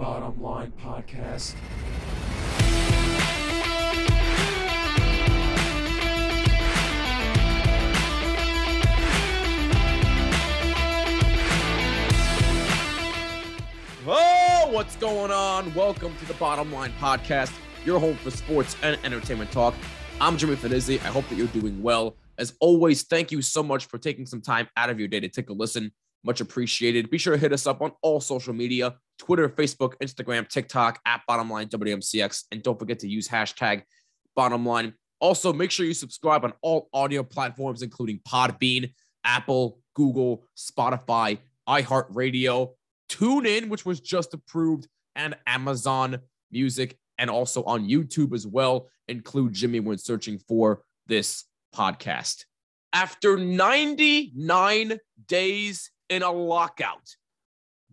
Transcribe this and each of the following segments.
Bottom Line Podcast. Oh, what's going on? Welcome to the Bottom Line Podcast, your home for sports and entertainment talk. I'm Jimmy Finizzi. I hope that you're doing well. As always, thank you so much for taking some time out of your day to take a listen. Much appreciated. Be sure to hit us up on all social media Twitter, Facebook, Instagram, TikTok at Bottomline WMCX. And don't forget to use hashtag Bottomline. Also, make sure you subscribe on all audio platforms, including Podbean, Apple, Google, Spotify, iHeartRadio, TuneIn, which was just approved, and Amazon Music, and also on YouTube as well. Include Jimmy when searching for this podcast. After 99 days in a lockout,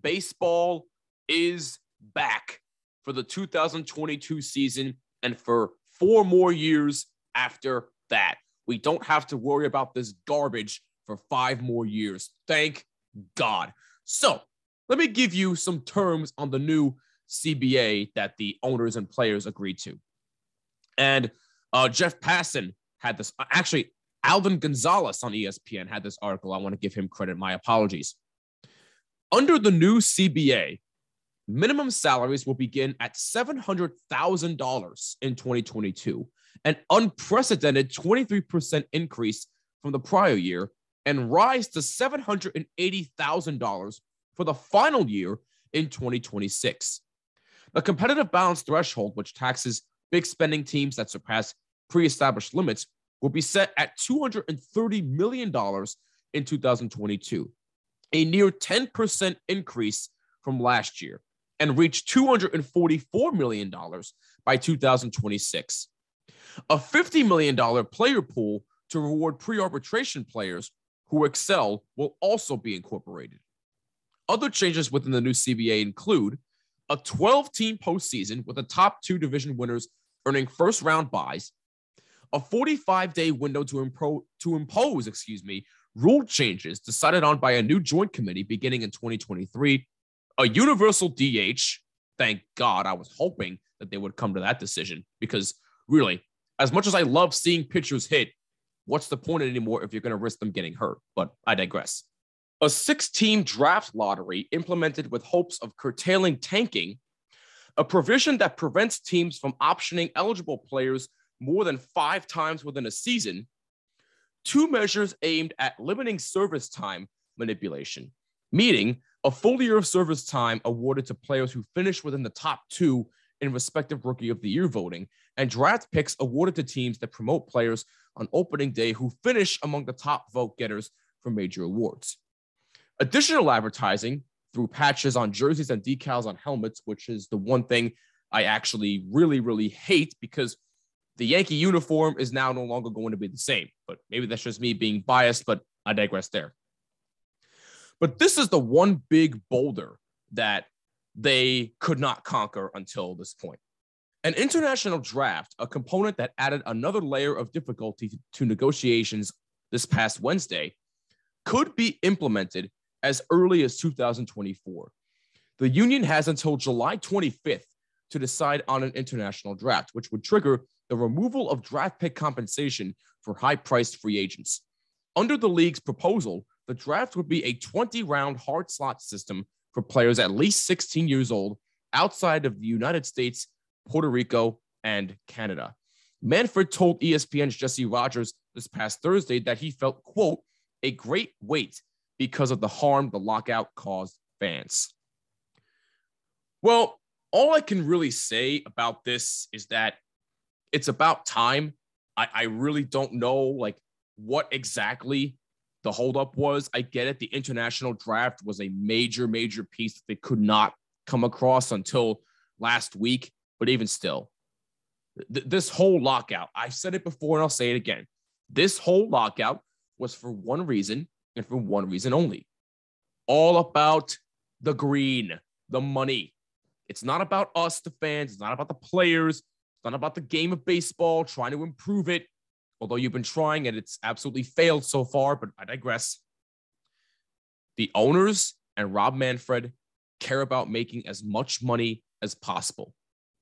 baseball is back for the 2022 season and for four more years after that. We don't have to worry about this garbage for five more years. Thank God. So, let me give you some terms on the new CBA that the owners and players agreed to. And uh, Jeff Passan had this. Actually, Alden Gonzalez on ESPN had this article. I want to give him credit. My apologies. Under the new CBA, minimum salaries will begin at $700,000 in 2022, an unprecedented 23% increase from the prior year, and rise to $780,000 for the final year in 2026. The competitive balance threshold, which taxes big spending teams that surpass pre established limits, will be set at $230 million in 2022, a near 10% increase from last year, and reach $244 million by 2026. A $50 million player pool to reward pre arbitration players who excel will also be incorporated. Other changes within the new CBA include a 12 team postseason with the top two division winners earning first round byes, a 45 day window to, impro- to impose, excuse me, rule changes decided on by a new joint committee beginning in 2023, a universal DH. Thank God, I was hoping that they would come to that decision because really, as much as I love seeing pitchers hit, what's the point anymore if you're going to risk them getting hurt? But I digress. A six team draft lottery implemented with hopes of curtailing tanking, a provision that prevents teams from optioning eligible players more than five times within a season, two measures aimed at limiting service time manipulation, meaning a full year of service time awarded to players who finish within the top two in respective rookie of the year voting, and draft picks awarded to teams that promote players on opening day who finish among the top vote getters for major awards. Additional advertising through patches on jerseys and decals on helmets, which is the one thing I actually really, really hate because the Yankee uniform is now no longer going to be the same. But maybe that's just me being biased, but I digress there. But this is the one big boulder that they could not conquer until this point. An international draft, a component that added another layer of difficulty to negotiations this past Wednesday, could be implemented as early as 2024. The union has until July 25th to decide on an international draft, which would trigger the removal of draft pick compensation for high priced free agents. Under the league's proposal, the draft would be a 20 round hard slot system for players at least 16 years old outside of the United States, Puerto Rico, and Canada. Manfred told ESPN's Jesse Rogers this past Thursday that he felt, quote, a great weight because of the harm the lockout caused fans. Well, all I can really say about this is that it's about time. I, I really don't know like what exactly the holdup was. I get it. The international draft was a major, major piece that they could not come across until last week. But even still, th- this whole lockout, I've said it before and I'll say it again. This whole lockout was for one reason and for one reason only all about the green, the money. It's not about us, the fans. It's not about the players. Not about the game of baseball, trying to improve it. Although you've been trying and it's absolutely failed so far, but I digress. The owners and Rob Manfred care about making as much money as possible.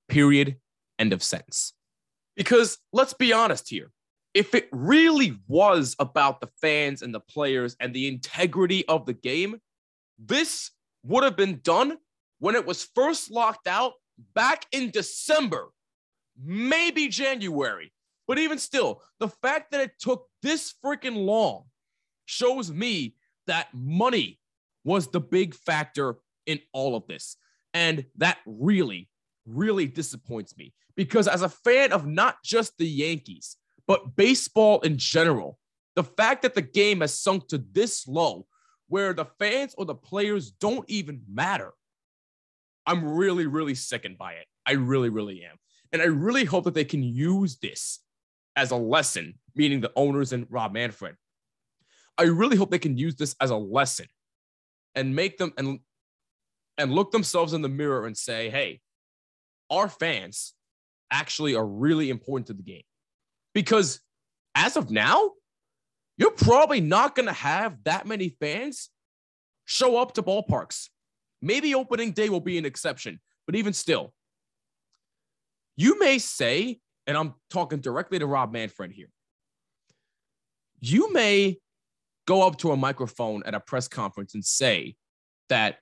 Period. End of sentence. Because let's be honest here. If it really was about the fans and the players and the integrity of the game, this would have been done when it was first locked out back in December, maybe January. But even still, the fact that it took this freaking long shows me that money was the big factor in all of this. And that really, really disappoints me because, as a fan of not just the Yankees, but baseball in general, the fact that the game has sunk to this low where the fans or the players don't even matter, I'm really, really sickened by it. I really, really am. And I really hope that they can use this as a lesson, meaning the owners and Rob Manfred. I really hope they can use this as a lesson and make them and and look themselves in the mirror and say, hey, our fans actually are really important to the game. Because as of now, you're probably not going to have that many fans show up to ballparks. Maybe opening day will be an exception, but even still, you may say, and I'm talking directly to Rob Manfred here, you may go up to a microphone at a press conference and say that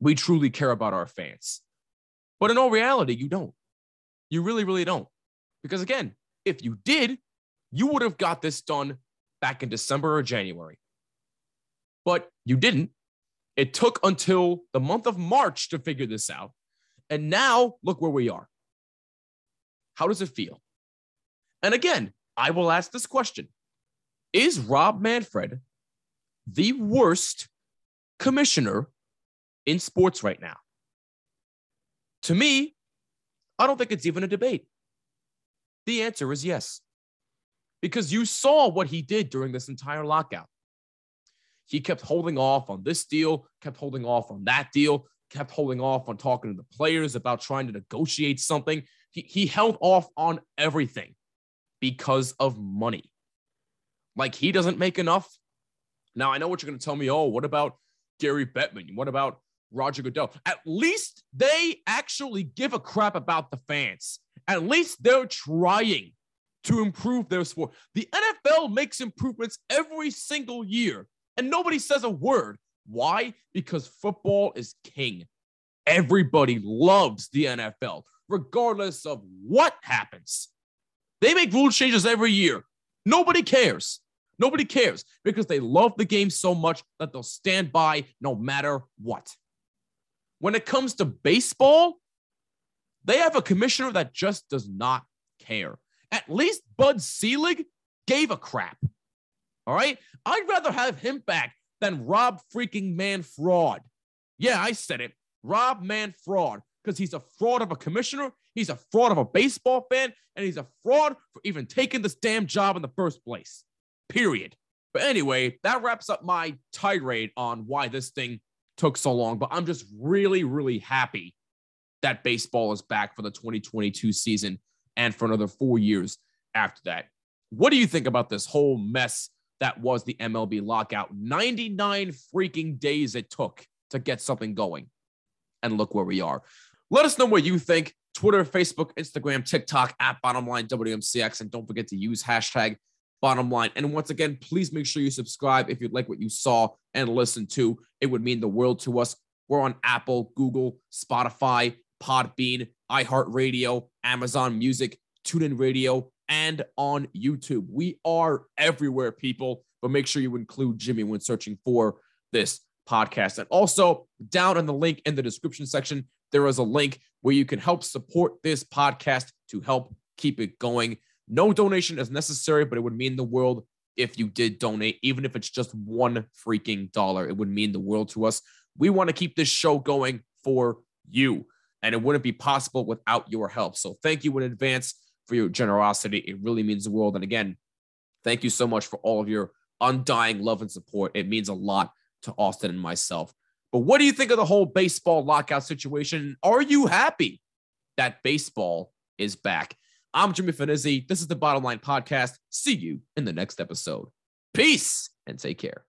we truly care about our fans. But in all reality, you don't. You really, really don't. Because again, if you did, you would have got this done back in December or January. But you didn't. It took until the month of March to figure this out. And now look where we are. How does it feel? And again, I will ask this question Is Rob Manfred the worst commissioner in sports right now? To me, I don't think it's even a debate. The answer is yes. Because you saw what he did during this entire lockout. He kept holding off on this deal, kept holding off on that deal, kept holding off on talking to the players about trying to negotiate something. He, he held off on everything because of money. Like he doesn't make enough. Now, I know what you're going to tell me. Oh, what about Gary Bettman? What about Roger Goodell? At least they actually give a crap about the fans. At least they're trying to improve their sport. The NFL makes improvements every single year, and nobody says a word. Why? Because football is king. Everybody loves the NFL, regardless of what happens. They make rule changes every year. Nobody cares. Nobody cares because they love the game so much that they'll stand by no matter what. When it comes to baseball, they have a commissioner that just does not care. At least Bud Selig gave a crap. All right. I'd rather have him back than Rob freaking man fraud. Yeah, I said it. Rob Manfred because he's a fraud of a commissioner, he's a fraud of a baseball fan, and he's a fraud for even taking this damn job in the first place. Period. But anyway, that wraps up my tirade on why this thing took so long. But I'm just really, really happy that baseball is back for the 2022 season and for another four years after that. What do you think about this whole mess that was the MLB lockout? 99 freaking days it took to get something going. And look where we are. Let us know what you think. Twitter, Facebook, Instagram, TikTok at Bottom Line WMCX. And don't forget to use hashtag Bottom Line. And once again, please make sure you subscribe if you'd like what you saw and listen to. It would mean the world to us. We're on Apple, Google, Spotify, Podbean, iHeartRadio, Amazon Music, TuneIn Radio, and on YouTube. We are everywhere, people. But make sure you include Jimmy when searching for this podcast. And also, down in the link in the description section, there is a link where you can help support this podcast to help keep it going. No donation is necessary, but it would mean the world if you did donate, even if it's just one freaking dollar. It would mean the world to us. We want to keep this show going for you, and it wouldn't be possible without your help. So thank you in advance for your generosity. It really means the world. And again, thank you so much for all of your undying love and support. It means a lot to Austin and myself. But what do you think of the whole baseball lockout situation? Are you happy that baseball is back? I'm Jimmy Finizzi. This is the Bottom Line Podcast. See you in the next episode. Peace and take care.